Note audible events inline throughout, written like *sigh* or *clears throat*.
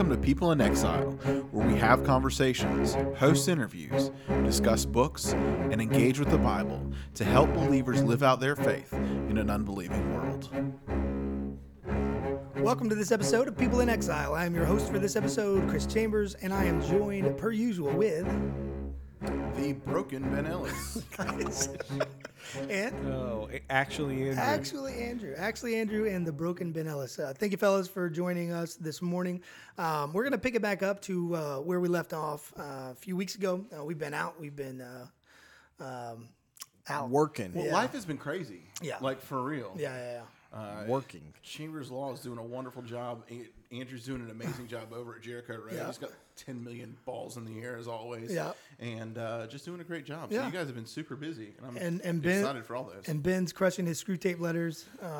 Welcome to People in Exile, where we have conversations, host interviews, discuss books, and engage with the Bible to help believers live out their faith in an unbelieving world. Welcome to this episode of People in Exile. I am your host for this episode, Chris Chambers, and I am joined, per usual, with. The broken Ben Ellis. *laughs* and Oh, actually, Andrew. actually Andrew, actually Andrew, and the broken Ben Ellis. Uh, thank you, fellas, for joining us this morning. Um, we're gonna pick it back up to uh, where we left off uh, a few weeks ago. Uh, we've been out. We've been uh, um, out. working, Well, life has been crazy. Yeah. Like for real. Yeah, yeah, yeah. Uh, working. Chambers Law is doing a wonderful job. An- Andrew's doing an amazing *laughs* job over at Jericho Road. Yeah. He's got 10 million balls in the air as always. Yeah. And uh, just doing a great job. So Yeah. you guys have been super busy. And I'm And and Ben excited for all those. and Ben's crushing his Screwtape letters. Um,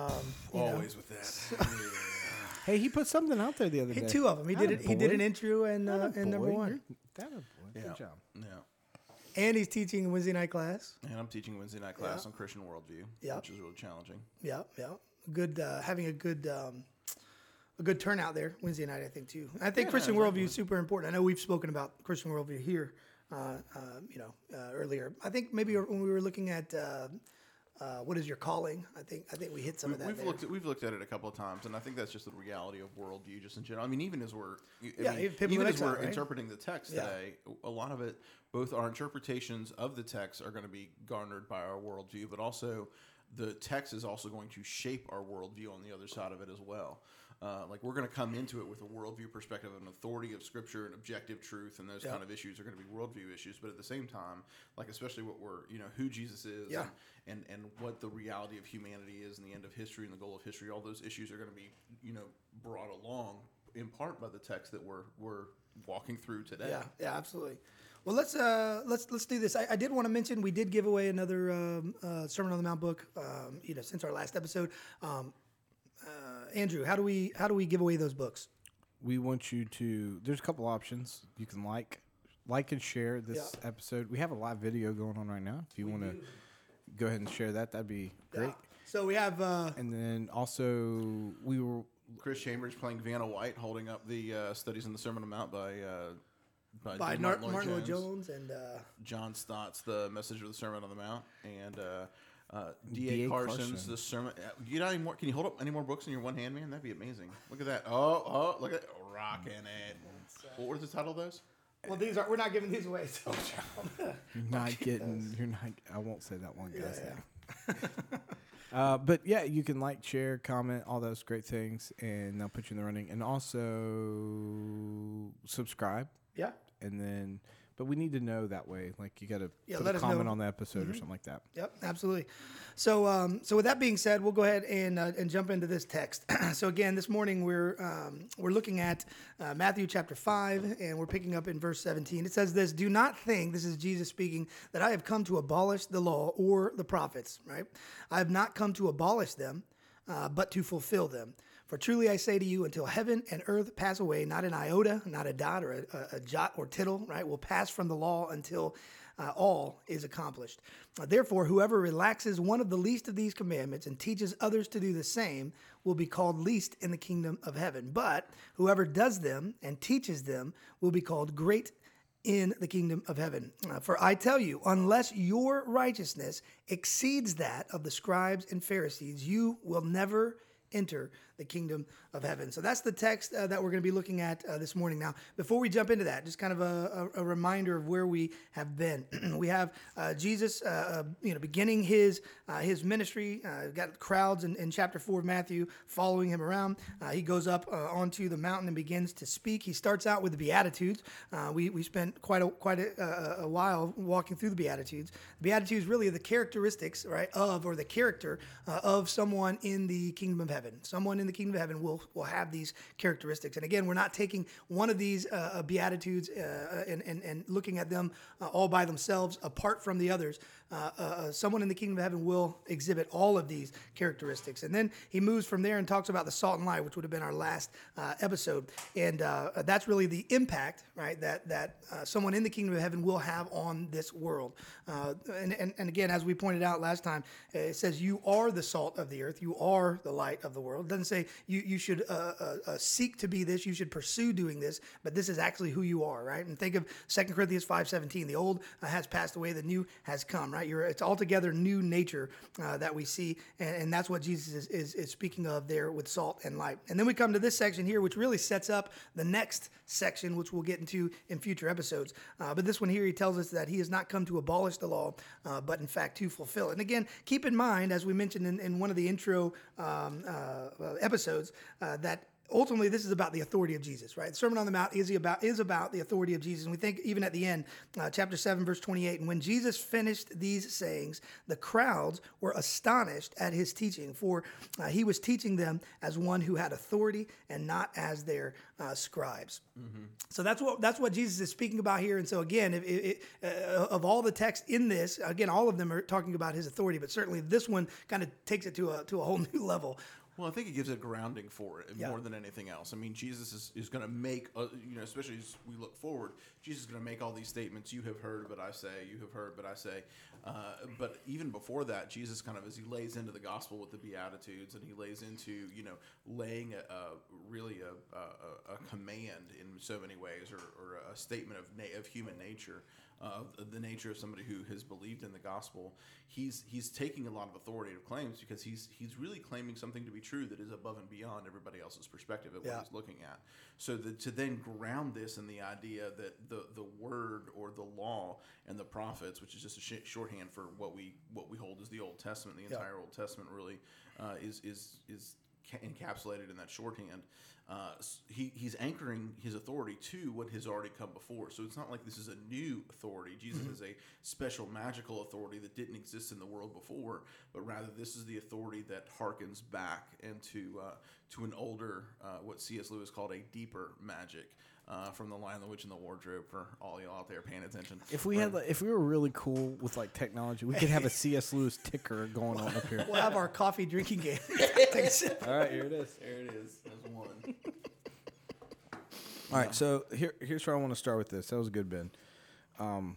you know. always with that. *laughs* Hey, he put something out there the other He- day. two of them. He did it. He did an intro and uh, and number one. You're- That a boy. Yeah. Good job. yeah. And he's teaching Wednesday night class. And I'm teaching Wednesday night class Yeah. on Christian worldview, Yeah. which is really challenging. Yeah, yeah. Good, uh, having a good, um, a good turnout there Wednesday night. I think too. I think Yeah, Christian worldview is super important. I know we've spoken about Christian worldview here, uh, uh, you know, uh, earlier. I think maybe when we were looking at uh, uh, what is your calling, I think I think we hit some We, of that. we've there. looked at we've looked at it a couple of times, and I think that's just the reality of worldview, just in general. I mean, even as we're I Yeah, mean, even as we're right? interpreting the text Yeah. today, a lot of it, both our interpretations of the text are going to be garnered by our worldview, but also the text is also going to shape our worldview on the other side of it as well. Uh, like we're going to come into it with a worldview perspective, an authority of Scripture, and objective truth, and those Yeah. kind of issues are going to be worldview issues. But at the same time, like especially what we're, you know, who Jesus is, Yeah. and, and and what the reality of humanity is, and the end of history, and the goal of history, all those issues are going to be, you know, brought along in part by the text that we're we're walking through today. Yeah, yeah, absolutely. Well, let's uh, let's let's do this. I, I did want to mention we did give away another um, uh, Sermon on the Mount book. Um, you know, since our last episode, um, Andrew, how do we how do we give away those books? We want you to. There's a couple options. You can like, like and share this Yeah. episode. We have a live video going on right now. If you want to go ahead and share that, that'd be great. So we have uh, And then also we were Chris Chambers playing Vanna White, holding up the uh, studies in the Sermon on the Mount by uh, by, by D. Nar- Lloyd Martyn Lloyd Jones. Jones and uh, John Stott's the message of the Sermon on the Mount, and uh, D.A. D.A. Carson's Carson. the sermon. uh, You got any more? Can you hold up any more books in your one hand, man? That'd be amazing. Look at that. Oh, oh, look at rocking it. What was the title of those? well, these are we're not giving these away. So. *laughs* you're not getting. You're not. I won't say that one guy's name. *laughs* Uh, but yeah, you can like, share, comment, all those great things, and they'll put you in the running. And also subscribe, yeah, and then. But we need to know that way. Like you got to Yeah, put a comment. Mm-hmm. on the episode or something like that. Yep, absolutely. So, um, so with that being said, we'll go ahead and uh, and jump into this text. *clears throat* so again, this morning we're um, we're looking at uh, Matthew chapter five, and we're picking up in verse seventeen. It says this: "Do not think this is Jesus speaking that I have come to abolish the law or the prophets. Right? I have not come to abolish them, uh, but to fulfill them." For truly I say to you, until heaven and earth pass away, not an iota, not a dot or a, a, jot or tittle, right, will pass from the law until uh, all is accomplished. Uh, therefore, whoever relaxes one of the least of these commandments and teaches others to do the same will be called least in the kingdom of heaven. But whoever does them and teaches them will be called great in the kingdom of heaven. Uh, for I tell you, unless your righteousness exceeds that of the scribes and Pharisees, you will never enter the kingdom of heaven. So that's the text uh, that we're going to be looking at uh, this morning. Now, before we jump into that, just kind of a, a, a reminder of where we have been. *clears throat* we have uh, Jesus, uh, uh, you know, beginning his uh, his ministry. Got crowds in, in chapter four of Matthew following him around. He goes up onto the mountain and begins to speak. He starts out with the Beatitudes. We we spent quite a quite a, a, while walking through the Beatitudes. The Beatitudes really are the characteristics, right, of or the character of someone in the kingdom of heaven. Someone in the kingdom of heaven will will have these characteristics. And again, we're not taking one of these uh, uh, beatitudes uh, and, and and looking at them uh, all by themselves, apart from the others. Uh, uh, uh, someone in the kingdom of heaven will exhibit all of these characteristics. And then he moves from there and talks about the salt and light, which would have been our last uh, episode. And uh, that's really the impact, right, that that uh, someone in the kingdom of heaven will have on this world. And, and and again, as we pointed out last time, it says you are the salt of the earth, you are the light of the world. It doesn't say you you should seek to be this, you should pursue doing this, but this is actually who you are, right? And think of 2 Corinthians five seventeen. The old has passed away, the new has come, right? You're it's altogether new nature uh, that we see, and, and that's what Jesus is, is is speaking of there with salt and light. And then we come to this section here, which really sets up the next section, which we'll get into in future episodes. Uh, but this one here, he tells us that he has not come to abolish the law, uh, but in fact to fulfill it. And again, keep in mind, as we mentioned in, in one of the intro um, uh, episodes, uh, that ultimately this is about the authority of Jesus, right? The Sermon on the Mount is about is about the authority of Jesus. And we think even at the end, uh, chapter 7 verse 28, and when Jesus finished these sayings, the crowds were astonished at his teaching, for uh, he was teaching them as one who had authority and not as their uh, scribes. So that's what that's what Jesus is speaking about here. And so again, if, if, uh, of all the text in this, again, all of them are talking about his authority, but certainly this one kind of takes it to a to a whole *laughs* new level. Well, I think it gives it a grounding for it Yeah. more than anything else. I mean, Jesus is, is going to make, uh, you know, especially as we look forward, Jesus is going to make all these statements. You have heard, but I say. You have heard, but I say. Uh, but even before that, Jesus kind of, as he lays into the gospel with the Beatitudes and he lays into, you know, laying a, a really a, a, a command in so many ways or, or a statement of, na- of human nature. Uh, of the nature of somebody who has believed in the gospel, he's he's taking a lot of authoritative claims because he's he's really claiming something to be true that is above and beyond everybody else's perspective of what he's looking at. So the, to then ground this in the idea that the the word or the law and the prophets, which is just a sh- shorthand for what we what we hold as the Old Testament, the Yeah. entire Old Testament really uh, is is is encapsulated in that shorthand. Uh, he, he's anchoring his authority to what has already come before. So it's not like this is a new authority. Jesus is a special magical authority that didn't exist in the world before, but rather this is the authority that harkens back into uh, to an older, uh, what C.S. Lewis called a deeper magic. Uh, from the Lion, the Witch, and the Wardrobe for all y'all out there paying attention. If we had, like, if we were really cool with like technology, we could have a C.S. Lewis ticker going on up here. *laughs* We'll have our coffee drinking game. Take a sip. All right, here it is. there it is. There's one. All right, so here, here's where I want to start with this. That was a good, Ben. Um,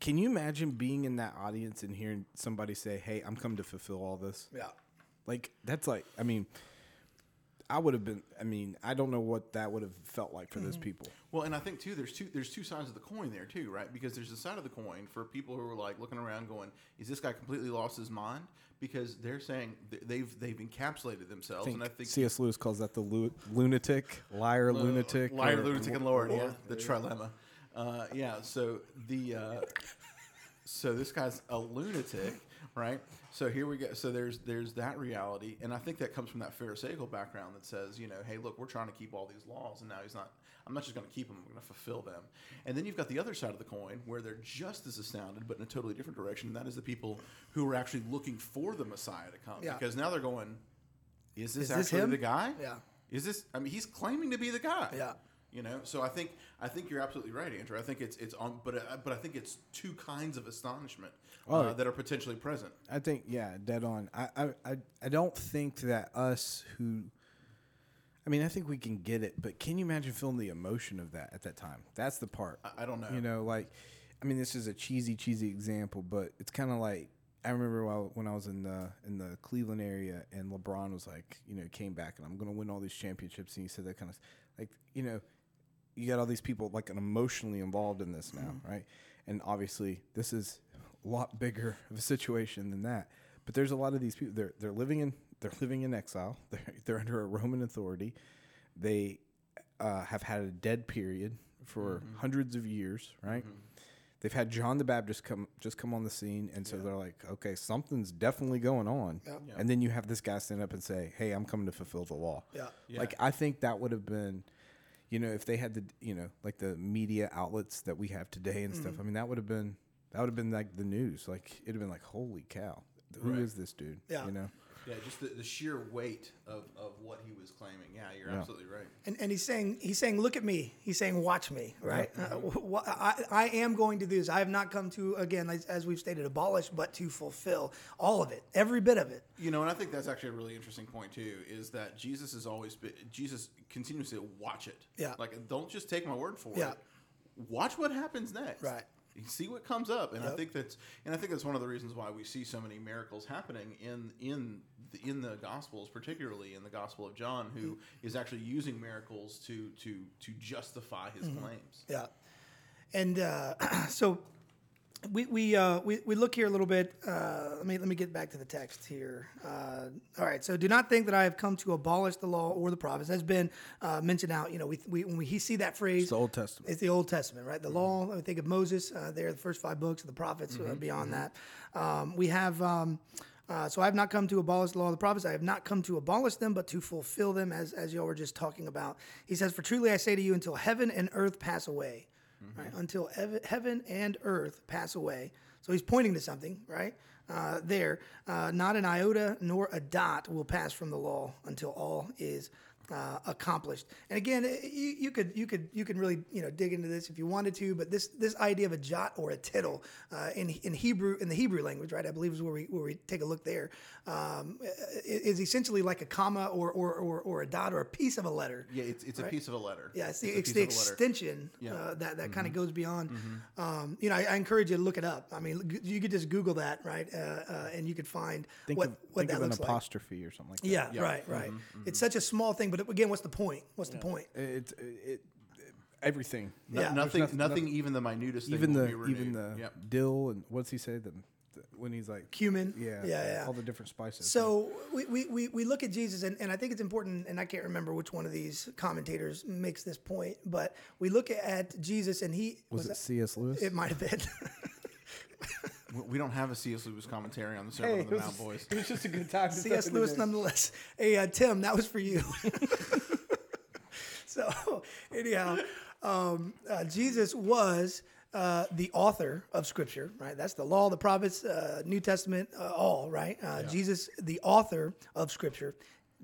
can you imagine being in that audience and hearing somebody say, "Hey, I'm coming to fulfill all this"? Yeah. Like that's like, I mean, I would have been. I mean, I don't know what that would have felt like for those people. Well, and I think too, there's two there's two sides of the coin there too, right? Because there's the side of the coin for people who are like looking around, going, "Is this guy completely lost his mind?" Because they're saying th- they've they've encapsulated themselves, I and I think C.S. Lewis calls that the lu- lunatic, liar, lunatic, liar, lunatic, and Lord, yeah, the trilemma. Uh, yeah, so the uh, so this guy's a lunatic, right? So here we go. So there's there's that reality, and I think that comes from that Pharisaical background that says, you know, hey, look, we're trying to keep all these laws, and now he's not. I'm not just going to keep them; I'm going to fulfill them. And then you've got the other side of the coin where they're just as astounded, but in a totally different direction. And that is the people who are actually looking for the Messiah to come, Yeah. because now they're going, is this Is this actually him? the guy? Yeah. Is this? I mean, he's claiming to be the guy. Yeah. You know, so I think I think you're absolutely right, Andrew. I think it's it's on, but uh, but I think it's two kinds of astonishment uh, Oh. that are potentially present. I think yeah, dead on. I, I I don't think that us who I mean, I think we can get it, but can you imagine feeling the emotion of that at that time? That's the part. I, I don't know. You know, like I mean, this is a cheesy, cheesy example, but it's kind of like I remember while, when I was in the in the Cleveland area, and LeBron was like, you know, came back and I'm going to win all these championships, and he said that kind of like, you know, you got all these people like emotionally involved in this now, mm-hmm. right? And obviously, this is a lot bigger of a situation than that. But there's a lot of these people. They're they're living in they're living in exile. *laughs* They're they're under a Roman authority. They uh, have had a dead period for mm-hmm. hundreds of years, right? Mm-hmm. They've had John the Baptist come just come on the scene, and so they're like, okay, something's definitely going on. Yeah. Yeah. And then you have this guy stand up and say, "Hey, I'm coming to fulfill the law." Yeah. Yeah. Like I think that would have been, you know, if they had the, you know, like the media outlets that we have today and Mm-hmm. stuff. I mean, that would have been that would have been like the news. Like it'd have been like, holy cow, who is Right. this dude? Yeah. You know. Yeah, just the, the sheer weight of, of what he was claiming. Yeah, you're Yeah. absolutely right. And, and he's saying he's saying look at me he's saying watch me right uh, wh- wh- I, I am going to do this i have not come to again as, as we've stated abolish but to fulfill all of it every bit of it You know, and I think that's actually a really interesting point too. Is that Jesus is always been, Jesus continues to watch it. Yeah. Like, don't just take my word for Yeah. it. Watch what happens next. Right. You see what comes up, and I think that's and I think that's one of the reasons why we see so many miracles happening in in the, in the Gospels, particularly in the Gospel of John, who is actually using miracles to to to justify his claims. Yeah, and uh, *clears throat* so we we, uh, we we look here a little bit. Uh, let me let me get back to the text here. Uh, all right. So do not think that I have come to abolish the law or the prophets. Has been uh, mentioned out. You know, we, we when we see that phrase, It's the Old Testament. it's the Old Testament, right? The law. I think of Moses. Uh, there, the first five books of the prophets. Uh, beyond that, um, we have. Um, uh, so I have not come to abolish the law of the prophets. I have not come to abolish them, but to fulfill them, as as y'all were just talking about. He says, "For truly I say to you, until heaven and earth pass away, right? Until ev- heaven and earth pass away." So he's pointing to something, right? Uh, there, uh, not an iota nor a dot will pass from the law until all is uh, accomplished. And again, you, you could you could you can really you know dig into this if you wanted to, but this this idea of a jot or a tittle uh, in in Hebrew in the Hebrew language, right? I believe is where we where we take a look there, um, is essentially like a comma or, or or or a dot or a piece of a letter. Yeah, it's, it's a piece of a letter. Yeah, it's the, a it's the of a letter. extension uh, that that kind of goes beyond. Um, you know, I, I encourage you to look it up. I mean, you could just Google that, right, uh, uh, and you could find Think what of, what think that of an looks like. apostrophe or something like that. Yeah, right, right. It's such a small thing, but again, what's the point? What's the point? It's it, it, everything. No- Yeah. nothing, nothing, nothing- even the minutest thing even will the be even the Yep. dill and what's he say the, the when he's like Cumin. yeah yeah, yeah. all the different spices. So we, we, we, we look at Jesus, and, and I think it's important, and I can't remember which one of these commentators makes this point, but we look at Jesus, and he was, it that- C.S. Lewis? it might have been. *laughs* *laughs* We- We don't have a C.S. Lewis commentary on the Sermon on the Mount, boys. it was just a good time. C.S. Lewis, nonetheless. Hey, uh, Tim, that was for you. *laughs* so, anyhow, um, uh, Jesus was uh, the author of Scripture, right? That's the law, the prophets, uh, New Testament, uh, all, right? Uh, Jesus, the author of Scripture.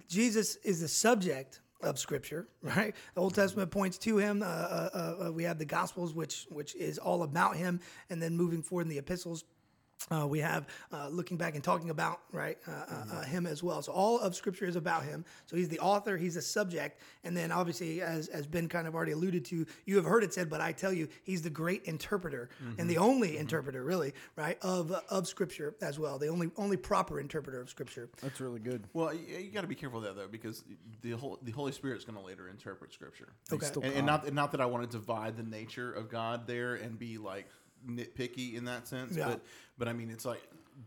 Jesus is the subject of Scripture, *laughs* right? The Old Testament points to him. Uh, uh, uh, we have the Gospels, which which is all about him, and then moving forward in the epistles. Uh, we have uh, looking back and talking about right uh, uh, uh, him as well. So all of Scripture is about him. So he's the author, he's the subject, and then obviously, as as Ben kind of already alluded to, you have heard it said, but I tell you, he's the great interpreter and the only interpreter, really, right of of Scripture as well. The only only proper interpreter of Scripture. That's really good. Well, you, you got to be careful there though, because the whole the Holy Spirit is going to later interpret Scripture. Okay. and, and not and not that I want to divide the nature of God there and be like nitpicky in that sense, Yeah. but but I mean it's like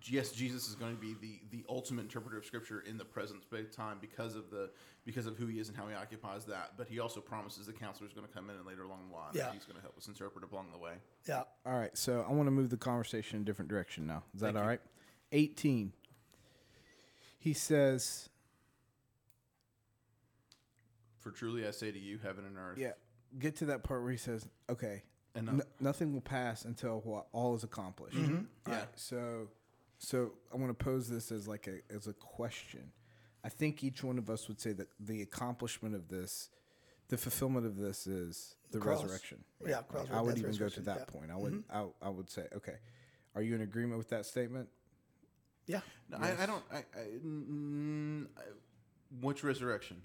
yes, Jesus is going to be the the ultimate interpreter of Scripture in the present space time because of the because of who he is and how he occupies that. But he also promises the counselor is going to come in and later along the line, Yeah. he's going to help us interpret along the way. Yeah. All right, so I want to move the conversation in a different direction now. Is that Thank all you. right? 18. He says, For truly I say to you, heaven and earth. yeah, get to that part where he says, okay, And, uh, n- nothing will pass until what all is accomplished. All Yeah. right, so so I want to pose this as like a as a question. I think each one of us would say that the accomplishment of this, the fulfillment of this is the Cross. resurrection. Yeah, cross, I would even go to that yeah. Mm-hmm. point. I would I, I would say, okay, are you in agreement with that statement? Yeah. No, I, I don't. I, I, mm, I, which resurrection?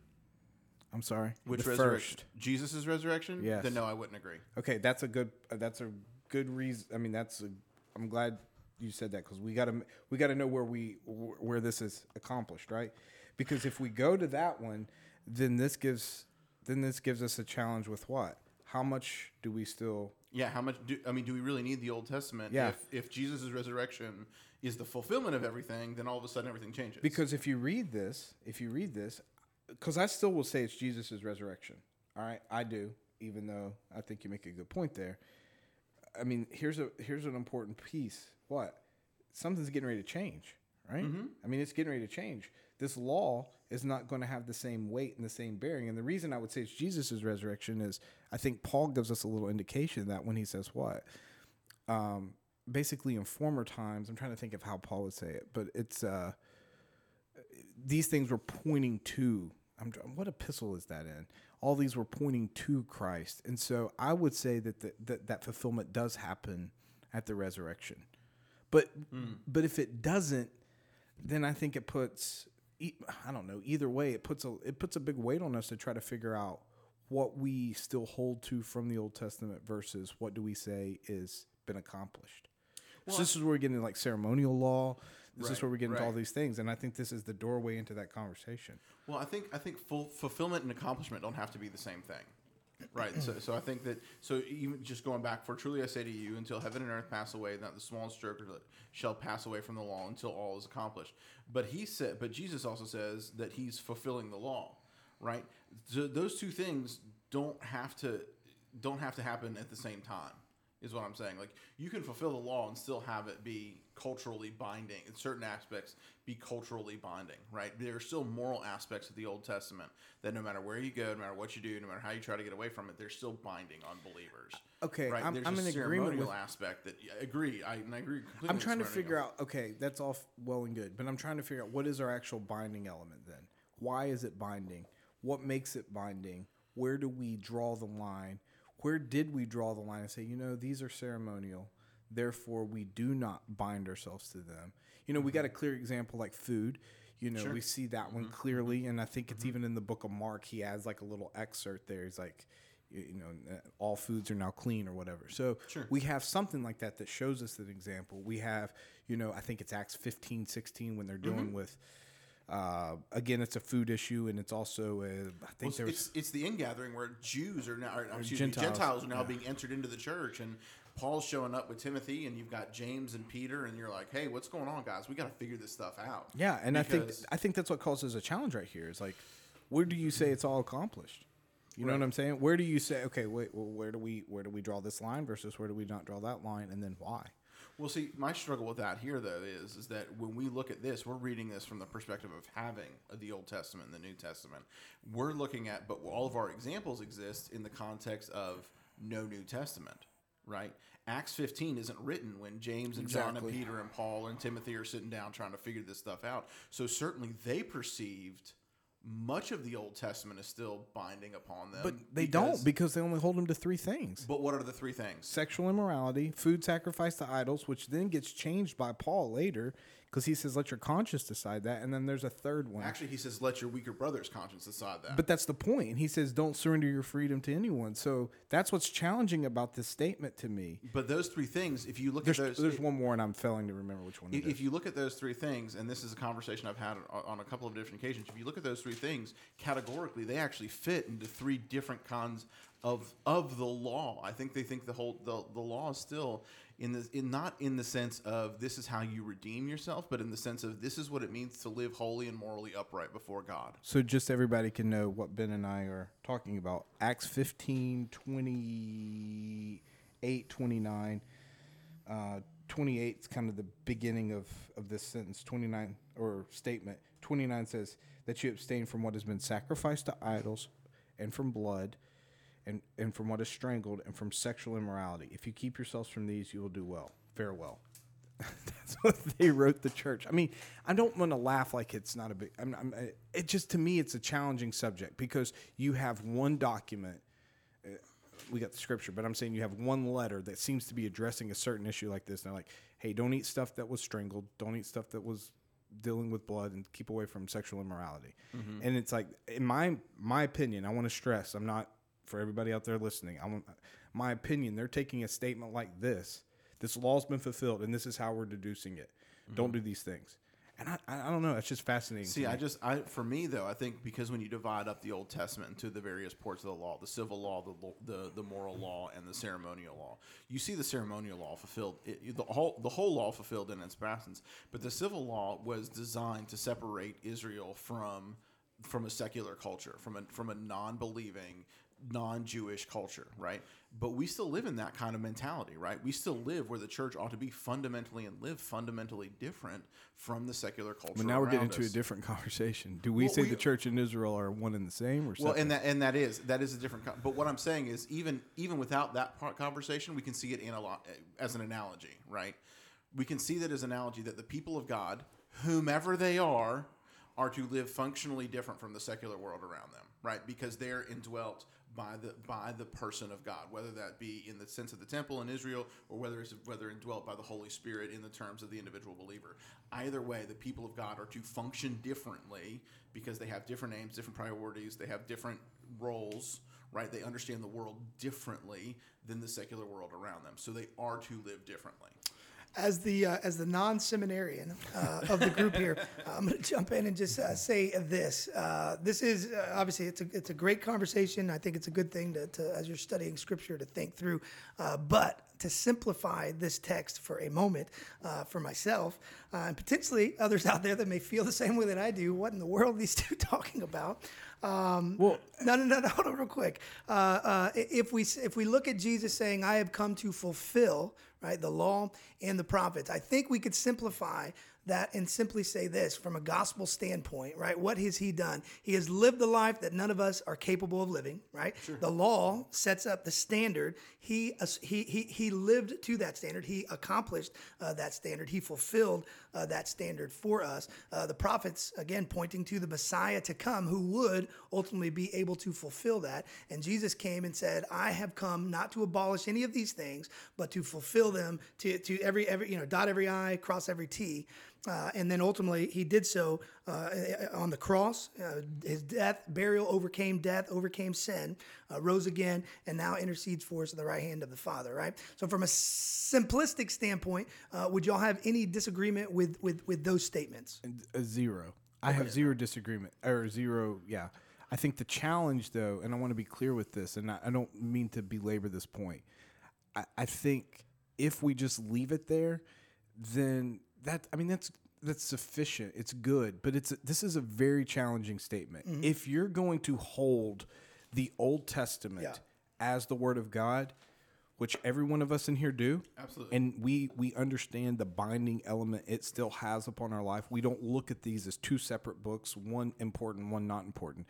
I'm sorry. Which the resurrection? first. Jesus' resurrection? Yes. Then no, I wouldn't agree. Okay, that's a good. Uh, that's a good reason. I mean, that's. A, I'm glad you said that because we got to we got to know where we where this is accomplished, right? Because if we go to that one, then this gives then this gives us a challenge with what? How much do we still? Yeah. How much? Do, I mean, do we really need the Old Testament? Yeah. If if Jesus' resurrection is the fulfillment of everything, then all of a sudden everything changes. Because if you read this, if you read this, because I still will say it's Jesus' resurrection. All right, I do, even though I think you make a good point there. I mean, here's a here's an important piece. What? Something's getting ready to change, right? I mean, it's getting ready to change. This law is not going to have the same weight and the same bearing. And the reason I would say it's Jesus' resurrection is I think Paul gives us a little indication that when he says what? Um, basically, in former times, I'm trying to think of how Paul would say it, but it's uh, these things were pointing to I'm, what epistle is that in? All these were pointing to Christ, and so I would say that the, that that fulfillment does happen at the resurrection. But hmm. but if it doesn't, then I think it puts I don't know. Either way, it puts a it puts a big weight on us to try to figure out what we still hold to from the Old Testament versus what do we say is been accomplished. so this is where we get into like ceremonial law. This is where we get into all these things, and I think this is the doorway into that conversation. Well, I think I think fulfillment and accomplishment don't have to be the same thing, right? so, so I think that so even just going back, for truly I say to you, until heaven and earth pass away, not the smallest stroke shall pass away from the law until all is accomplished. But he said, but Jesus also says that he's fulfilling the law, right? So those two things don't have to don't have to happen at the same time. Is what I'm saying. Like you can fulfill the law and still have it be culturally binding. In certain aspects, be culturally binding. Right? There are still moral aspects of the Old Testament that no matter where you go, no matter what you do, no matter how you try to get away from it, they're still binding on believers. Uh, okay, right? I'm- There's I'm a in agreement ceremonial with- aspect that I agree. I, and I agree. Completely I'm trying to figure out. Okay, that's all f- well and good, but I'm trying to figure out what is our actual binding element then. Why is it binding? What makes it binding? Where do we draw the line? Where did we draw the line and say, you know, these are ceremonial, therefore we do not bind ourselves to them? You know, we got a mm-hmm. clear example like food. You know, we see that one mm-hmm. clearly, and I think it's mm-hmm. even in the book of Mark. He has like a little excerpt there. He's like, you know, all foods are now clean or whatever. So we have something like that that shows us an example. We have, you know, I think it's Acts 15, 16 when they're dealing with, uh, again, it's a food issue, and it's also, a, I think Well, it's, there's. it's, it's the ingathering where Jews are now, or, Gentiles, me, Gentiles are now being entered into the church, and Paul's showing up with Timothy, and you've got James and Peter, and you're like, hey, what's going on, guys? We got to figure this stuff out. Yeah, and I think I think that's what causes a challenge right here. Is like, where do you say it's all accomplished? You know Right. what I'm saying? Where do you say, okay, wait, well, where do we where do we draw this line versus where do we not draw that line, and then why? Well, see, my struggle with that here, though, is is that when we look at this, we're reading this from the perspective of having the Old Testament and the New Testament. We're looking at, but all of our examples exist in the context of no New Testament, right? Acts 15 isn't written when James and John and Peter and Paul and Timothy are sitting down trying to figure this stuff out. So certainly they perceived much of the Old Testament is still binding upon them. But they because- don't because they only hold them to three things: But what are the three things? sexual immorality, food sacrifice to idols, which then gets changed by Paul later because he says, "Let your conscience decide that," and then there's a third one. Actually, he says, "Let your weaker brother's conscience decide that." But that's the point. He says, don't surrender your freedom to anyone. So that's what's challenging about this statement to me. But those three things, if you look There's, at those, there's one more, and I'm failing to remember which one if, is. if you look at those three things, and this is a conversation I've had on, on a couple of different occasions, if you look at those three things categorically, they actually fit into three different kinds of of the law. I think they think the whole the, the law is still in the in not in the sense of this is how you redeem yourself, but in the sense of this is what it means to live holy and morally upright before God. So just everybody can know what Ben and I are talking about. Acts 15, 28, 29. Uh, 28 is kind of the beginning of, of this sentence. 29, or statement. 29 says that you abstain from what has been sacrificed to idols and from blood and, and from what is strangled and from sexual immorality. If you keep yourselves from these, you will do well. Farewell. *laughs* That's what they wrote the church. I mean, I don't want to laugh like it's not a big. I'm, I'm, it just to me, it's a challenging subject because you have one document. uh, We got the scripture, but I'm saying you have one letter that seems to be addressing a certain issue like this. And they're like, "Hey, don't eat stuff that was strangled. Don't eat stuff that was dealing with blood, and keep away from sexual immorality." And it's like, in my my opinion, I want to stress, I'm not for everybody out there listening. I'm, my opinion. They're taking a statement like this. This law's been fulfilled, and this is how we're deducing it. Don't mm-hmm. do these things. And I, I don't know. It's just fascinating. See, I just, I for me though, I think because when you divide up the Old Testament into the various parts of the law, the civil law, the the, the moral mm-hmm. law, and the ceremonial law, you see the ceremonial law fulfilled, it, the whole the whole law fulfilled in its essence. But the civil law was designed to separate Israel from from a secular culture, from a from a non-believing, non-Jewish culture, right? But we still live in that kind of mentality, right? We still live where the church ought to be fundamentally and live fundamentally different from the secular culture. But now we're getting around into a different *laughs* conversation. Do we Well, say we- the church and Israel are one and the same, or Well, separate? and that and that is that is a different. But what I'm saying is, even even without that part conversation, we can see it in a lot as an analogy, right? We can see that as analogy that the people of God, whomever they are, are to live functionally different from the secular world around them, right? Because they're indwelt by the by the person of God, whether that be in the sense of the temple in Israel or whether it's whether indwelt by the Holy Spirit in the terms of the individual believer. Either way, the people of God are to function differently because they have different names, different priorities, they have different roles, right? They understand the world differently than the secular world around them. So they are to live differently. As the uh, as the non-seminarian uh, of the group here, *laughs* I'm going to jump in and just uh, say this. Uh, this is uh, obviously it's a it's a great conversation. I think it's a good thing to, to as you're studying Scripture to think through. Uh, but to simplify this text for a moment uh, for myself uh, and potentially others out there that may feel the same way that I do. What in the world are these *laughs* two talking about? Um, Well- no, no, no, no. Hold on, real quick. Uh, uh, if we if we look at Jesus saying, "I have come to fulfill," right, the law and the prophets, I think we could simplify that and simply say this from a gospel standpoint, right? What has he done? He has lived the life that none of us are capable of living, right? The law sets up the standard. He he he lived to that standard. He accomplished uh, that standard. He fulfilled uh, that standard for us. Uh, the prophets again pointing to the Messiah to come, who would ultimately be able to fulfill that. And Jesus came and said, "I have come not to abolish any of these things, but to fulfill them. To to every every you know dot every I, cross every T." Uh, and then ultimately, he did so uh, on the cross. Uh, his death, burial overcame death, overcame sin, uh, rose again, and now intercedes for us at the right hand of the Father. Right. So, from a simplistic standpoint, uh, would y'all have any disagreement with with with those statements? a zero. I have zero disagreement or zero. Yeah, I think the challenge though, and I want to be clear with this, and I, I don't mean to belabor this point. I, I think if we just leave it there, then that I mean that's that's sufficient. It's good, but it's this is a very challenging statement. If you're going to hold the Old Testament Yeah. as the Word of God, which every one of us in here do, Absolutely. and we we understand the binding element it still has upon our life. We don't look at these as two separate books, one important, one not important.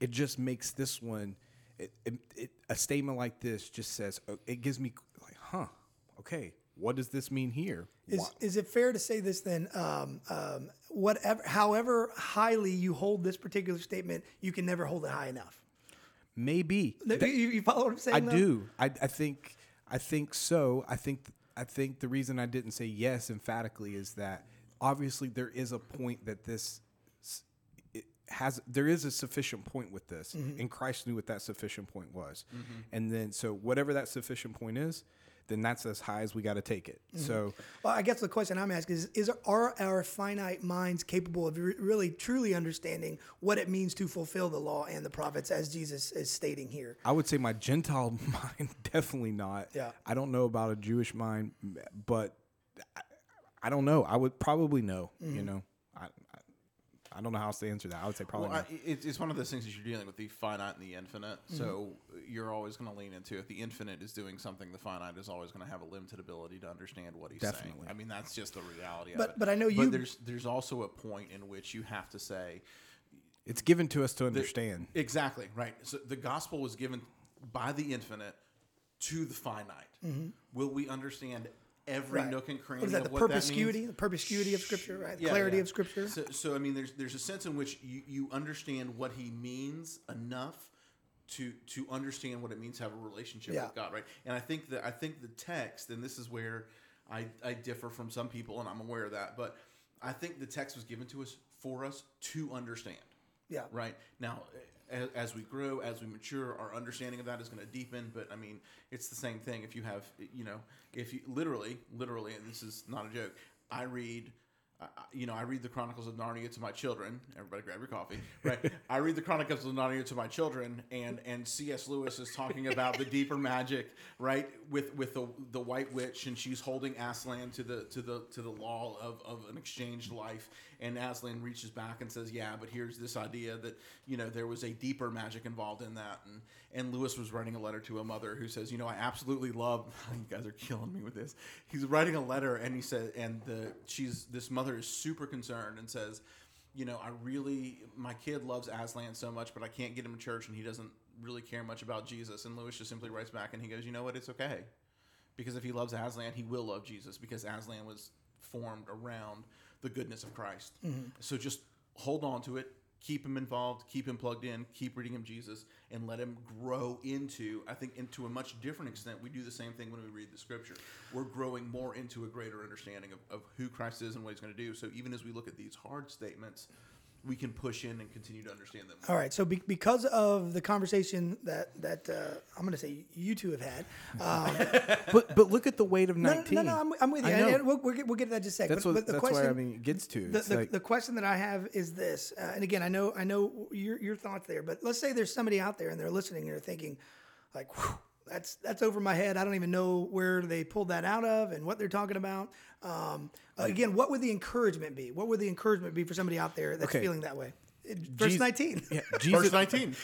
It just makes this one. It, it, it, a statement like this just says uh, it gives me like, huh? Okay, what does this mean here? Is, Why- is it fair to say this then? Um, um, whatever, however highly you hold this particular statement, you can never hold it high enough. Maybe You, you follow what I'm saying? I though? do. I, I think I think so. I think I think the reason I didn't say yes emphatically is that obviously there is a point that this has there is a sufficient point with this and Christ knew what that sufficient point was. And then so whatever that sufficient point is, then that's as high as we got to take it. So Well, I guess the question I'm asking is: Is are our finite minds capable of re- really truly understanding what it means to fulfill the law and the prophets, as Jesus is stating here? I would say my Gentile *laughs* mind definitely not. Yeah. I don't know about a Jewish mind, but I, I don't know. I would probably know. Mm-hmm. You know, I, I I don't know how else to answer that. I would say probably. Well. I, it's, it's one of those things that you're dealing with the finite and the infinite. Mm-hmm. So you're always going to lean into if the infinite is doing something, the finite is always going to have a limited ability to understand what he's saying. I mean, that's just the reality But- of it. but I know you- But there's there's also a point in which you have to say it's given to us to the- understand. exactly right. So the gospel was given by the infinite to the finite. Will we understand every. Right. nook and cranny What is that? of The what that means? perspicuity, the perspicuity of Scripture, right? The Yeah, clarity yeah. of Scripture. So, so I mean, there's there's a sense in which you, you understand what he means enough to to understand what it means to have a relationship Yeah. with God, right? And I think that I think the text, and this is where I I differ from some people, and I'm aware of that, but I think the text was given to us for us to understand. Yeah. Right now, as, as we grow, as we mature, our understanding of that is going to deepen. But I mean, it's the same thing. If you have, you know, if you literally, literally, and this is not a joke. I read. You know, I read the Chronicles of Narnia to my children. Everybody, grab your coffee, right? *laughs* I read the Chronicles of Narnia to my children, and and C.S. Lewis is talking about the deeper magic, right? With with the the White Witch, and she's holding Aslan to the to the to the law of, of an exchanged life, and Aslan reaches back and says, "Yeah, but here's this idea that you know there was a deeper magic involved in that." And and Lewis was writing a letter to a mother who says, "You know, I absolutely love." *laughs* You guys are killing me with this. He's writing a letter, and he said, and the she's this mother is super concerned and says, "You know, I really my kid loves Aslan so much, but I can't get him to church, and he doesn't really care much about Jesus." And Lewis just simply writes back, and he goes, "You know what? It's okay." because if he loves Aslan, he will love Jesus because Aslan was formed around the goodness of Christ. Mm-hmm. So just hold on to it, keep him involved, keep him plugged in, keep reading him Jesus, and let him grow into. I think into a much different extent. We do the same thing when we read the Scripture. We're growing more into a greater understanding of, of who Christ is and what He's going to do. So even as we look at these hard statements. We can push in and continue to understand them. All right. So be, because of the conversation that that uh, I'm going to say you two have had, um, *laughs* but but look at the weight of no, nineteen. no, no, I'm, I'm with you. I know. And we'll, we'll, get, we'll get to that in just a second. that's but, what but the that's question, where I mean it gets to. the, the, like, the question that I have is this, uh, and again, I know I know your your thoughts there, but let's say there's somebody out there and they're listening and they're thinking, like, Whew, that's that's over my head. I don't even know where they pulled that out of and what they're talking about. Um, again, what would the encouragement be? What would the encouragement be for somebody out there that's Okay. feeling that way? *laughs* Verse Jesus- 19. yeah, Verse 19.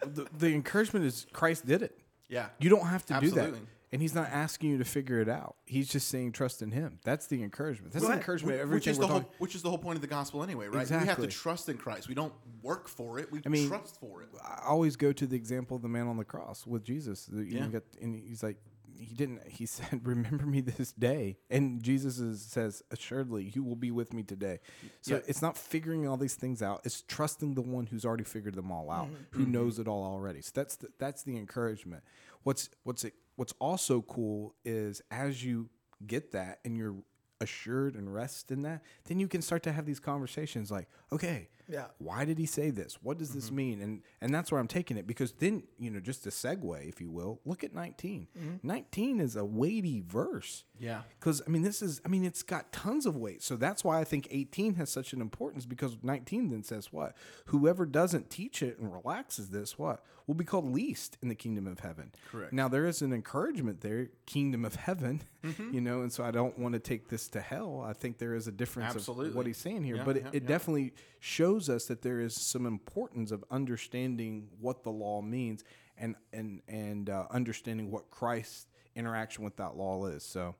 the, the encouragement is Christ did it. Yeah. You don't have to do that. And he's not asking you to figure it out. He's just saying trust in him. That's the encouragement. That's the encouragement. of which is the whole talking. which is the whole point of the gospel anyway, right? We have to trust in Christ. We don't work for it. We mean, trust for it. I always go to the example of the man on the cross with Jesus. You Yeah. got, and he's like, he didn't. He *laughs* said, "Remember me this day." And Jesus is, says, "Assuredly, you will be with me today." So Yeah. it's not figuring all these things out. It's trusting the one who's already figured them all out, Mm-hmm. who knows it all already. So that's the, that's the encouragement. What's what's it, what's also cool is as you get that and you're assured and rest in that, then you can start to have these conversations like, okay, Yeah. why did he say this? What does Mm-hmm. this mean? And and that's where I'm taking it because then you know just a segue, if you will. Look at 19. 19 is a weighty verse. Yeah. Because I mean, this is I mean, it's got tons of weight. So that's why I think 18 has such an importance because 19 then says what? Whoever doesn't teach it and relaxes this, what will be called least in the kingdom of heaven. Correct. Now there is an encouragement there, kingdom of heaven, *laughs* Mm-hmm. you know, and so I don't want to take this to hell. I think there is a difference of Absolutely. what he's saying here, Yeah, but it, yeah, it yeah. definitely shows us that there is some importance of understanding what the law means and and and uh, understanding what Christ's interaction with that law is. So,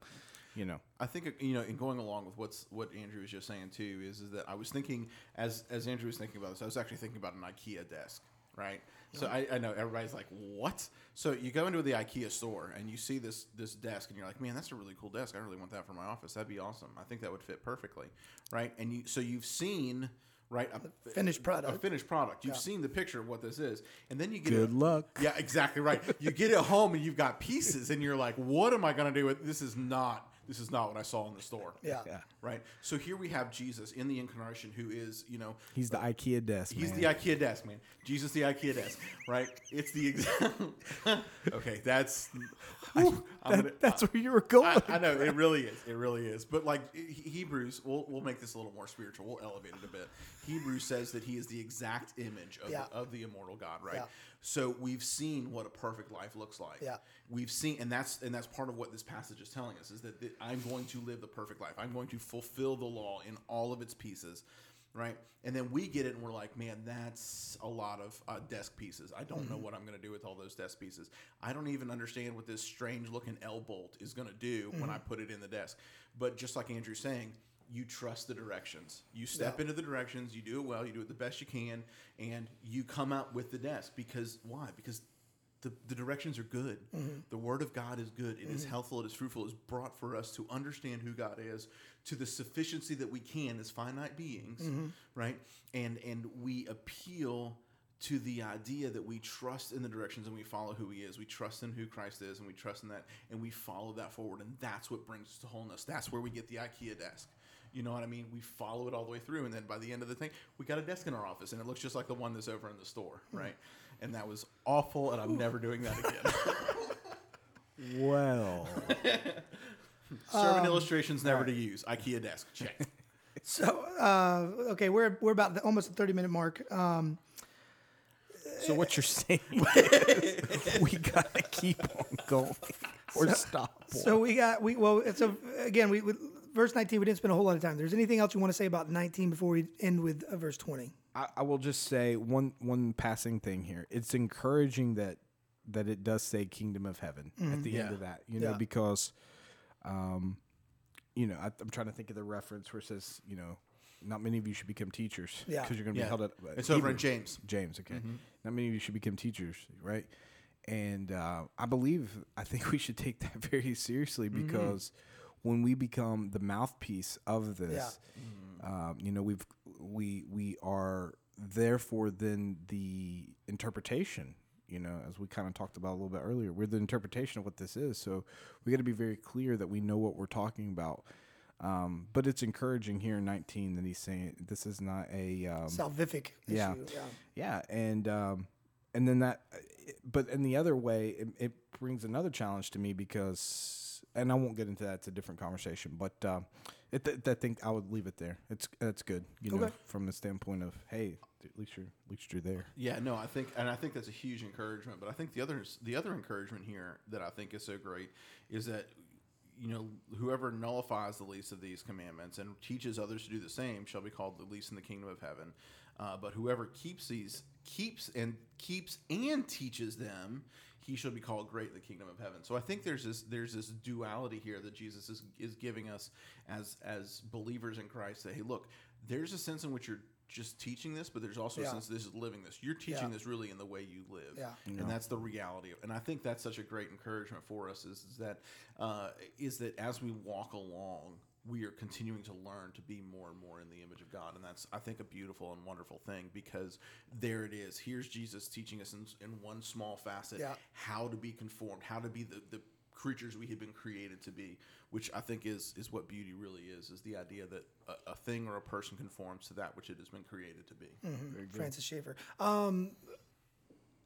you know, I think you know, in going along with what's what Andrew was just saying too, is, is that I was thinking as as Andrew was thinking about this, I was actually thinking about an IKEA desk, right? So I, I know everybody's like, what? So you go into the IKEA store and you see this this desk, and you're like, man, that's a really cool desk. I really want that for my office. That'd be awesome. I think that would fit perfectly, right? And you so you've seen. Right, a finished product. A finished product. You've seen the picture of what this is, and then you get Good it- luck. Yeah, exactly right. You get it home and you've got pieces, and you're like, "What am I going to do with this? Is not this is not what I saw in the store." Yeah. Yeah. Right. So here we have Jesus in the incarnation, who is you know he's the uh, IKEA desk. he's man. the IKEA desk man. Jesus the IKEA desk. Right. It's the exact. *laughs* okay, that's. *laughs* whew, I'm gonna- That's where you were going. I, I know it *laughs* really is. It really is. But like Hebrews, we'll we'll make this a little more spiritual. We'll elevate it a bit. Hebrews says that he is the exact image of, Yeah. the, of the immortal God, right? Yeah. So we've seen what a perfect life looks like. Yeah. We've seen, and that's and that's part of what this passage is telling us is that, that I'm going to live the perfect life. I'm going to fulfill the law in all of its pieces, right? And then we get it, and we're like, man, that's a lot of uh, desk pieces. I don't know what I'm going to do with all those desk pieces. I don't even understand what this strange looking L bolt is going to do when I put it in the desk. But just like Andrew's saying, you trust the directions. You step Yeah. into the directions, you do it well, you do it the best you can, and you come out with the desk. Because why? Because the, the directions are good. Mm-hmm. The word of God is good. It is mm-hmm. helpful. It is fruitful. It is brought for us to understand who God is to the sufficiency that we can as finite beings, mm-hmm. right? And and we appeal to the idea that we trust in the directions and we follow who he is. We trust in who Christ is and we trust in that and we follow that forward. And that's what brings us to wholeness. That's where we get the IKEA desk. You know what I mean? We follow it all the way through, and then by the end of the thing, we got a desk in our office, and it looks just like the one that's over in the store, right? And that was awful, and I'm never doing that again. *laughs* well, *laughs* Sermon illustrations never to use. IKEA desk, check. *laughs* So, uh, okay, we're, we're about the, almost the 30 minute mark. Um, so what you're saying we gotta keep on going or stop. so we got, we, well, it's a, again, we, we, verse 19, we didn't spend a whole lot of time. There's anything else you want to say about 19 before we end with uh, verse 20? I, I will just say one one passing thing here. It's encouraging that that it does say kingdom of heaven at the end of that. You know, Yeah. because um, you know, I, I'm trying to think of the reference where it says, you know, not many of you should become teachers Yeah. because you're going to Yeah. be held at. It's over in James. James, okay. Not many of you should become teachers, right? And uh, I believe, I think we should take that *laughs* very seriously because when we become the mouthpiece of this, um, you know, we've we we are therefore then the interpretation. You know, as we kind of talked about a little bit earlier, we're the interpretation of what this is. So we got to be very clear that we know what we're talking about. Um, but it's encouraging here in 19 that he's saying this is not a um, Salvific yeah. issue. Yeah. yeah, and um, and then that, but in the other way, it, it brings another challenge to me because, and I won't get into that. It's a different conversation, but um, it, th- I think I would leave it there. It's that's good, you know, Okay. from the standpoint of hey, at least you're at least you're there. Yeah, no, I think, and I think that's a huge encouragement. But I think the other, the other encouragement here that I think is so great is that, you know, whoever nullifies the least of these commandments and teaches others to do the same shall be called the least in the kingdom of heaven. Uh, but whoever keeps these, keeps and keeps and teaches them, he shall be called great in the kingdom of heaven. So I think there's this, there's this duality here that Jesus is is giving us as as believers in Christ. That hey, look, there's a sense in which you're just teaching this, but there's also Yeah. a sense this is living this. You're teaching Yeah. this really in the way you live, Yeah. and that's the reality. Of, and I think that's such a great encouragement for us. Is, is that uh, is that as we walk along, we are continuing to learn to be more and more in the image of God, and that's I think a beautiful and wonderful thing because there it is. Here's Jesus teaching us in, in one small facet Yeah. how to be conformed, how to be the, the creatures we have been created to be, which I think is is what beauty really is, is the idea that a, a thing or a person conforms to that which it has been created to be. Francis Schaeffer. Um,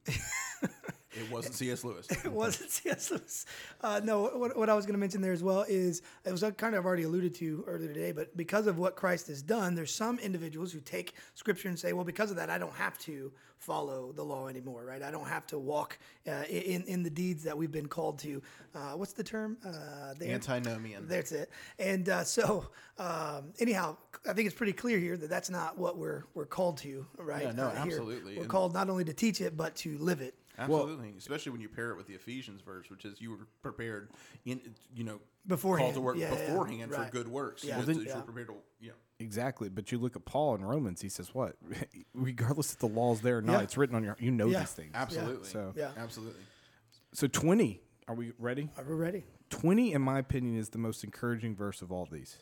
*laughs* It wasn't C.S. Lewis. *laughs* it wasn't C.S. Lewis. Uh, no, what, what I was going to mention there as well is it was kind of already alluded to earlier today, but because of what Christ has done, there's some individuals who take Scripture and say, well, because of that, I don't have to follow the law anymore, right? I don't have to walk uh, in in the deeds that we've been called to. Uh, what's the term? Uh, the Antinomian. That's it. And uh, so, um, anyhow, I think it's pretty clear here that that's not what we're we're called to, right? Yeah, no, Uh, here. absolutely. We're And- called not only to teach it but to live it. Absolutely, especially when you pair it with the Ephesians verse, which is you were prepared in you know Beforehand. called to work Yeah, yeah, beforehand right. for good works. Yeah. You know, Well, so then- you're yeah. prepared to yeah. Exactly, but you look at Paul in Romans. He says, "What? *laughs* Regardless if the law's there or not, Yeah. it's written on your. You know Yeah. these things. Absolutely. So- Yeah. absolutely. So twenty. Are we ready? Are we ready? 20 in my opinion is the most encouraging verse of all these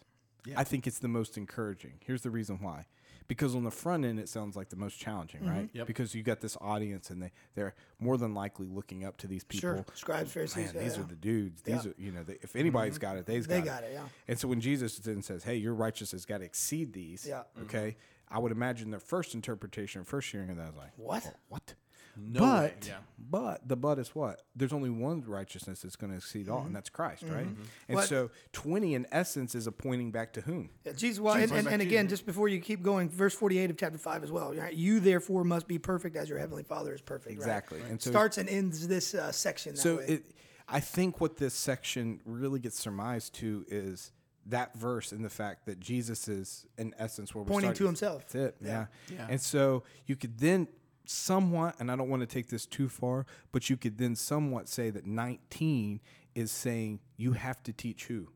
Yeah. i think it's the most encouraging here's the reason why because on the front end it sounds like the most challenging right mm-hmm. Yep. because you got this audience and they, they're more than likely looking up to these people Sure. Scribes, Pharisees. Man, yeah, these yeah. are the dudes. These Yeah. are, you know, they, if anybody's mm-hmm. got it, they's They got, got it, yeah. And so when Jesus then says, "Hey, your righteousness got to exceed these," Yeah. okay, mm-hmm. I would imagine their first interpretation, first hearing of that, is like, What? "Oh, what?" No but way, yeah. but the but is what? There's only one righteousness that's going to exceed all, and that's Christ, right? And Mm-hmm. What- so twenty in essence is a pointing back to whom? Yeah, Jesus, well, and, Jesus. and, and again, just before you keep going, verse 48 of chapter 5 as well. Right? You therefore must be perfect as your heavenly Father is perfect. right? Exactly. And so Starts and ends this uh, section that So way. it, I think what this section really gets surmised to is that verse and the fact that Jesus is in essence where we're Pointing starting. to himself. That's it. Yeah. Yeah. And so you could then somewhat, and I don't want to take this too far, but you could then somewhat say that 19 is saying you have to teach who?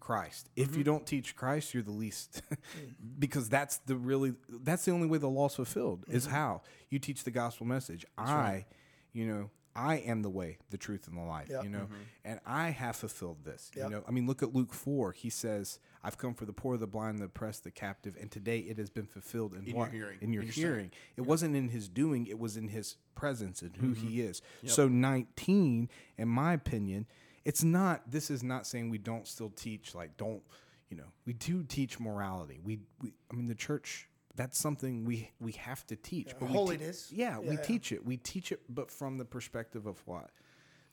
Christ. If Mm-hmm. you don't teach Christ, you're the least, *laughs* Mm. because that's the really that's the only way the law's fulfilled is Mm-hmm. how you teach the gospel message. I, you know, I am the way, the truth, and the life. Yep. You know, and I have fulfilled this. Yep. You know, I mean, look at Luke four. He says, "I've come for the poor, the blind, the oppressed, the captive, and today it has been fulfilled in, In your what? hearing. In your In your saying. hearing. It wasn't in his doing; it was in his presence and who he Mm-hmm. is. So nineteen, in my opinion, it's not. This is not saying we don't still teach. Like, don't you know? We do teach morality. We, we I mean, the church. That's something we we have to teach. but we te- holiness. yeah, we Yeah, yeah. teach it. We teach it, but from the perspective of what?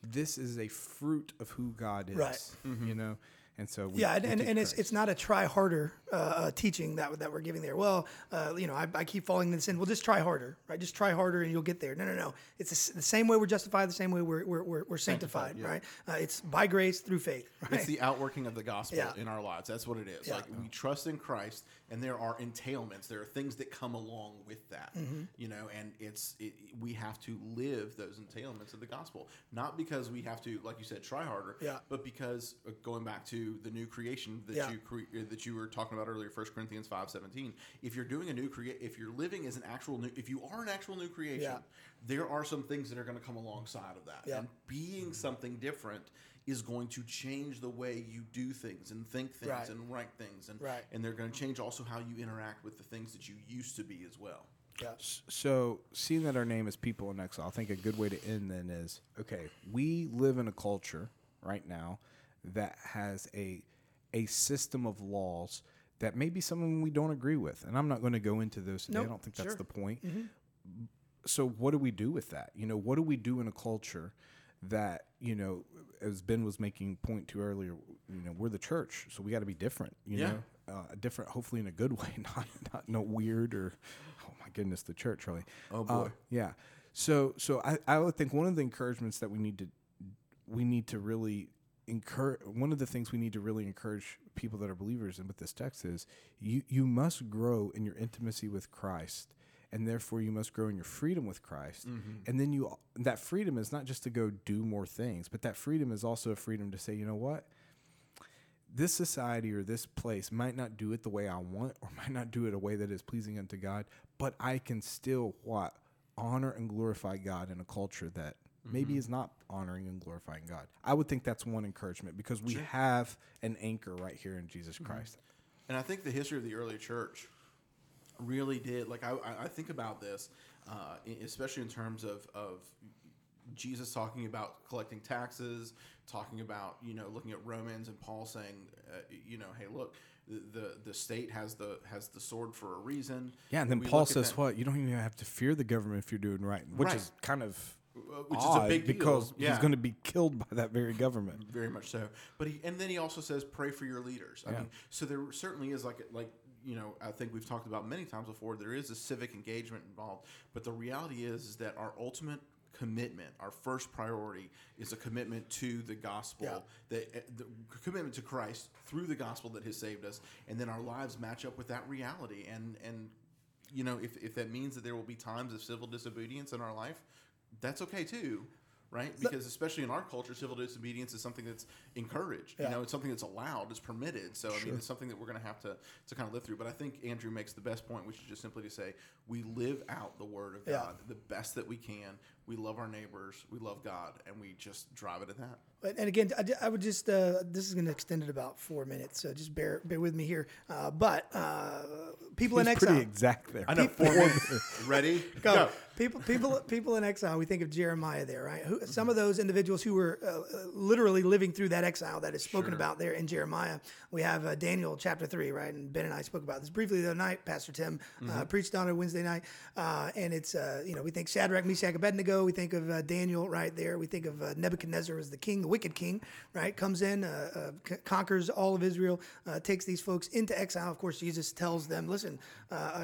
This is a fruit of who God is. Right. You know, and so we, yeah, and, and, and it's it's not a try harder uh, uh, teaching that that we're giving there. Well, uh, you know, I, I keep falling this in. Well, just try harder, right? Just try harder, and you'll get there. No, no, no. It's the same way we're justified, the same way we're we're, we're, we're sanctified, right? Uh, it's by grace through faith, right? *laughs* It's the outworking of the gospel Yeah. in our lives. That's what it is. Yeah. Like we trust in Christ, and there are entailments. There are things that come along with that. Mm-hmm. You know, and it's it, we have to live those entailments of the gospel, not because we have to, like you said, try harder. Yeah. But because uh, going back to the new creation that Yeah. you cre- uh, that you were talking about earlier, First Corinthians five seventeen. If you're doing a new create, if you're living as an actual new, if you are an actual new creation, Yeah. there are some things that are going to come alongside of that. Yeah. And being something different is going to change the way you do things and think things Right. and write things and Right. and they're going to change also how you interact with the things that you used to be as well. yeah. So, seeing that our name is People in Exile, I think a good way to end then is okay, we live in a culture right now that has a a system of laws that maybe some of them we don't agree with. And I'm not going to go into those today. Nope, I don't think that's sure. the point. So what do we do with that? You know, what do we do in a culture that, you know, as Ben was making point to earlier, you know, we're the church, so we got to be different, you Yeah. know, uh, different, hopefully in a good *laughs* way, not, not no weird or, oh my goodness, the church really. Oh, Uh, boy. yeah. So, so I, I would think one of the encouragements that we need to, we need to really encourage, one of the things we need to really encourage people that are believers and with this text is you, you must grow in your intimacy with Christ and therefore you must grow in your freedom with Christ. Mm-hmm. And then you, that freedom is not just to go do more things, but that freedom is also a freedom to say, you know what? this society or this place might not do it the way I want or *laughs* might not do it a way that is pleasing unto God, but I can still what honor and glorify God in a culture that maybe is not honoring and glorifying God. I would think that's one encouragement because we have an anchor right here in Jesus Christ. And I think the history of the early church really did. Like I, I- think about this, uh, especially in terms of of Jesus talking about collecting taxes, talking about you know looking at Romans and Paul saying, uh, you know, hey, look, the, the state has the has the sword for a reason. Yeah, and then Paul says what? You don't even have to fear the government if you're doing right, which Right. is kind of which is a big deal. because Yeah. he's going to be killed by that very government. very much so. But he and then he also says pray for your leaders. I Yeah. mean, so there certainly is like like you know I think we've talked about many times before. There is a civic engagement involved, but the reality is is that our ultimate commitment, our first priority, is a commitment to the gospel, Yeah. that uh, the commitment to Christ through the gospel that has saved us, and then our lives match up with that reality. And and you know if if that means that there will be times of civil disobedience in our life, that's okay too. Right, because especially in our culture, civil disobedience is something that's encouraged. Yeah. You know, it's something that's allowed, it's permitted. So I mean, it's something that we're going to have to to kind of live through. But I think Andrew makes the best point, which is just simply to say we live out the Word of Yeah. God the best that we can. We love our neighbors, we love God, and we just drive it at that. And again, I, I would just uh, this is going to extend it about four minutes, so just bear bear with me here. Uh, but uh, people in exile, pretty exact there. I know. Four minutes. *laughs* Ready? Go. People, people, people in exile. We think of Jeremiah there, right? Who, some of those individuals who were uh, uh, literally living through that exile that is spoken Sure. about there in Jeremiah. We have uh, Daniel chapter three, right? And Ben and I spoke about this briefly the other night. Pastor Tim uh, preached on it Wednesday night, uh, and it's uh, you know we think Shadrach, Meshach, Abednego. We think of uh, Daniel right there. We think of uh, Nebuchadnezzar as the king, the wicked king, right? Comes in, uh, uh, c- conquers all of Israel, uh, takes these folks into exile. Of course, Jesus tells them, "Listen,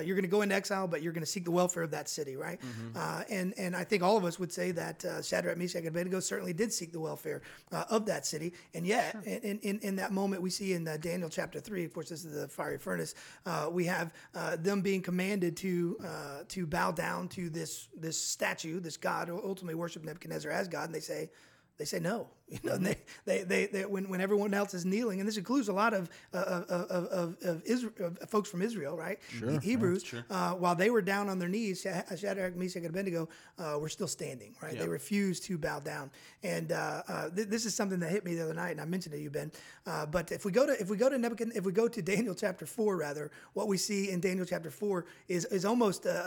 you're going to go into exile, but you're going to seek the welfare of that city, right?" Uh, and and I think all of us would say that uh, Shadrach, Meshach, and Abednego certainly did seek the welfare uh, of that city. And yet, in, in in that moment, we see in uh, Daniel chapter three, of course, this is the fiery furnace. Uh, we have uh, them being commanded to uh, to bow down to this this statue, this god, who ultimately worship Nebuchadnezzar as God, and they say. They say no. *laughs* You know, they, they, they, they, when, when everyone else is kneeling, and this includes a lot of uh, of, of, of, of, Israel, of folks from Israel, right? He- Hebrews, uh, while they were down on their knees, Sha- Shadrach, Meshach, and Abednego uh, were still standing, right? They refused to bow down, and uh, uh, th- this is something that hit me the other night, and I mentioned to you, Ben. Uh, but if we go to if we go to Nebuchadnezzar, if we go to Daniel chapter four, rather, what we see in Daniel chapter four is is almost a,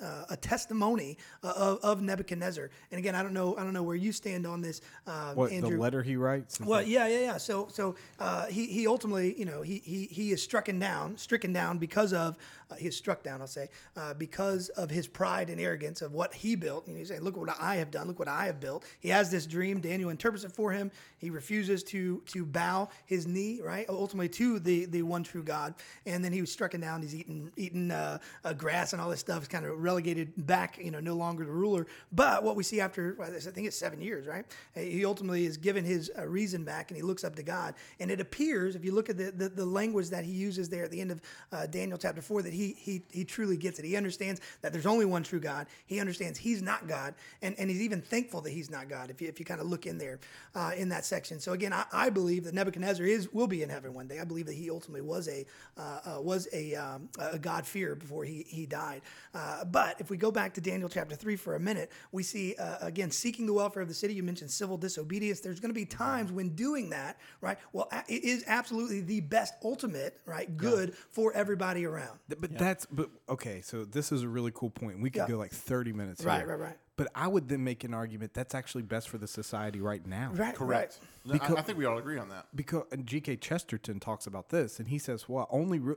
a, a, a testimony uh, of, of Nebuchadnezzar. And again, I don't know I don't know where you stand on this, uh, what Andrew. the letter he writes? Well, yeah, yeah, yeah. So, so uh, he he ultimately, you know, he he he is stricken down, stricken down because of uh, he is struck down. I'll say uh, because of his pride and arrogance of what he built. And he's saying, "Look what I have done. Look what I have built." He has this dream. Daniel interprets it for him. He refuses to to bow his knee, right, ultimately to the the one true God. And then he was stricken down. He's eating eating uh, uh, grass and all this stuff. He's kind of relegated back, you know, no longer the ruler. But what we see after, well, I think it's seven years, right? He ultimately is given his uh, reason back and he looks up to God. And it appears, if you look at the, the, the language that he uses there at the end of uh, Daniel chapter 4, that he, he, he truly gets it. He understands that there's only one true God. He understands he's not God. And, and he's even thankful that he's not God, if you, if you kind of look in there uh, in that section. So again, I, I believe that Nebuchadnezzar is will be in heaven one day. I believe that he ultimately was a uh, uh, was a, um, a God fear before he, he died. Uh, but if we go back to Daniel chapter 3 for a minute, we see, again, seeking the welfare of the city. You mentioned civil disobedience disobedience, there's going to be times when doing that, right? Well, it is absolutely the best ultimate, right? Good for everybody around. Th- But that's but okay. So this is a really cool point. We could Yeah. go like thirty minutes. Right, here. right, right. But I would then make an argument that's actually best for the society right now. Right, Correct. No, I- I, think we all agree on that. Because and G.K. Chesterton talks about this, and he says, "Well, only re-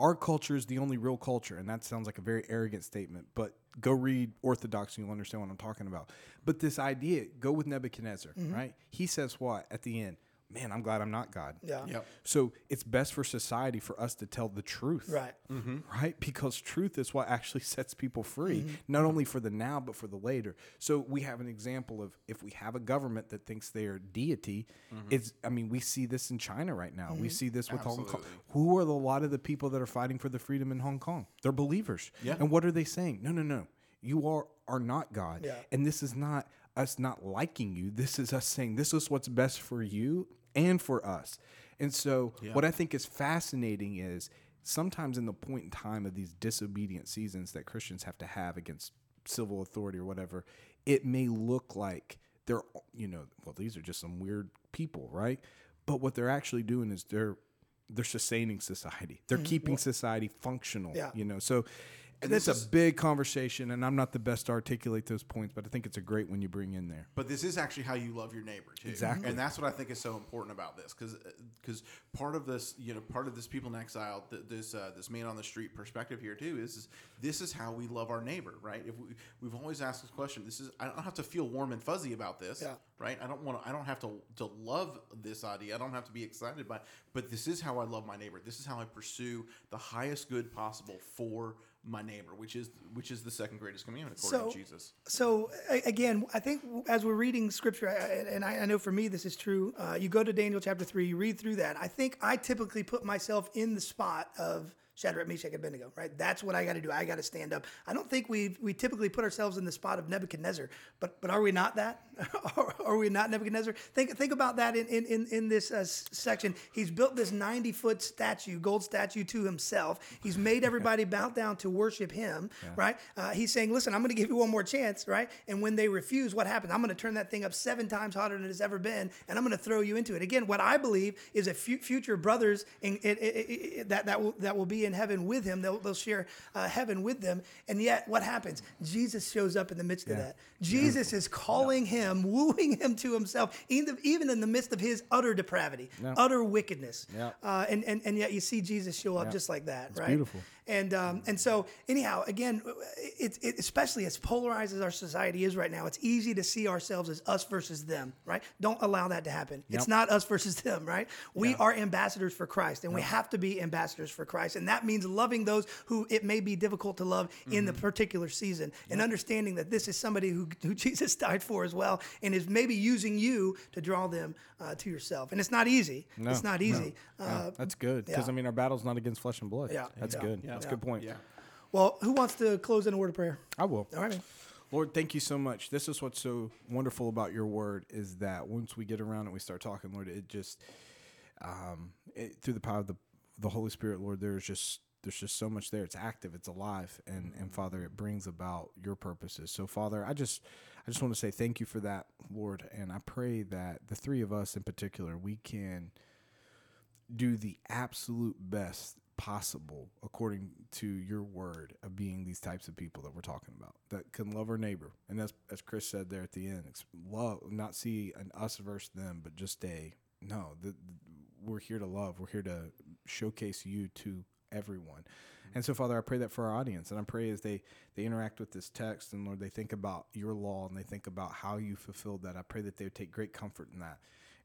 our culture is the only real culture," and that sounds like a very arrogant statement. But go read Orthodox, and you'll understand what I'm talking about. But this idea, go with Nebuchadnezzar, Mm-hmm. right? He says what at the end? Man, I'm glad I'm not God. Yeah. Yep. So it's best for society for us to tell the truth. Right. Right? Because truth is what actually *laughs* sets people free, Mm-hmm. not only for the now, but for the later. So we have an example of if we have a government that thinks they're deity, it's, I mean, we see this in China right now. Mm-hmm. We see this with Hong Kong. Who are the, a lot of the people that are fighting for the freedom in Hong Kong? They're believers. Yeah. And what are they saying? No, no, no. You are, are not God. Yeah. And this is not us not liking you. This is us saying this is what's best for you and for us. And so what I think is fascinating is sometimes in the point in time of these disobedient seasons that Christians have to have against civil authority or whatever, it may look like they're you know, well these are just some weird people, right? But what they're actually doing is they're they're sustaining society. They're mm-hmm. keeping society functional, Yeah. you know. So And it's this a big conversation, and I'm not the best to articulate those points, but I think it's a great one you bring in there. But this is actually how you love your neighbor too. Exactly. and that's what I think is so important about this, because because part of this, you know, part of this people in exile, th- this uh, this man on the street perspective here too is, is this is how we love our neighbor, right? If we we've always asked this question, this is I don't have to feel warm and fuzzy about this, Yeah. right? I don't want to, I don't have to to love this idea. I don't have to be excited by, it, but this is how I love my neighbor. This is how I pursue the highest good possible for my neighbor, which is which is the second greatest commandment according So- to Jesus. So again, I think as we're reading scripture, and I, I know for me this is true. Uh, you go to Daniel chapter three, you read through that. I think I typically put myself in the spot of Shadrach, Meshach, and Abednego. Right? That's what I got to do. I got to stand up. I don't think we we typically put ourselves in the spot of Nebuchadnezzar, but but are we not that? *laughs* are, are we not Nebuchadnezzar? Think think about that in in in, in this uh, section. He's built this ninety foot statue, gold statue to himself. He's made everybody bow down to worship him. Right? Uh, he's saying, listen, I'm going to give you one more chance. Right? And when they refuse, what happens? I'm going to turn that thing up seven times hotter than it's ever been, and I'm going to throw you into it. Again, what I believe is that fu- future brothers in, it, it, it, that that will that will be in heaven with him. They'll, they'll share uh, heaven with them. And yet, what happens? Jesus shows up in the midst of that. Jesus is calling him, *laughs* wooing him to himself, even even in the midst of his utter depravity, utter wickedness. Yeah. Uh, and, and and yet you see Jesus show up just like that, right? beautiful. And um, and so anyhow, again, it, it especially as polarized as our society is right now, it's easy to see ourselves as us versus them, right? Don't allow that to happen. It's not us versus them, right? We are ambassadors for Christ, and we have to be ambassadors for Christ, and that means loving those who it may be difficult to love in the particular season, and understanding that this is somebody who, who *laughs* Jesus died for as well, and is maybe using you to draw them uh, to yourself. And it's not easy. it's not easy. Uh, That's good because yeah. I mean our battle's not against flesh and blood. Yeah. that's Yeah. good. Yeah. That's a good point. Yeah. well, who wants to close in a word of prayer? I will. All right. man. Lord, thank you so much. This is what's so wonderful about your word is that once we get around and we start talking, Lord, it just um, it, through the power of the the Holy Spirit, Lord, there's just there's just so much there. It's active, it's alive, and and Father, it brings about your purposes. So, Father, I just I just want to say thank you for that, Lord, and I pray that the three of us in particular, we can do the absolute best possible according to your word of being these types of people that we're talking about that can love our neighbor. And as, as chris said there at the end love not see an us versus them but just a no the, we're here to love. We're here to showcase you to everyone. And so father i pray that for our audience and i pray as they they interact with this text and lord they think about your law and they think about how you fulfilled that i pray that they would take great comfort in that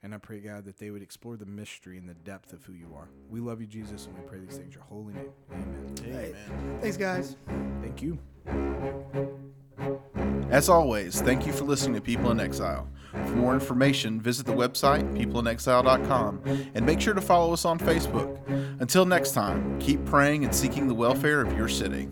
and I pray, God, that they would explore the mystery and the depth of who you are. We love you, Jesus, and we pray these things in your holy name. Amen. Amen. Thanks, guys. Thank you. As always, thank you for listening to People in Exile. For more information, visit the website, peopleinexile.com, and make sure to follow us on Facebook. Until next time, keep praying and seeking the welfare of your city.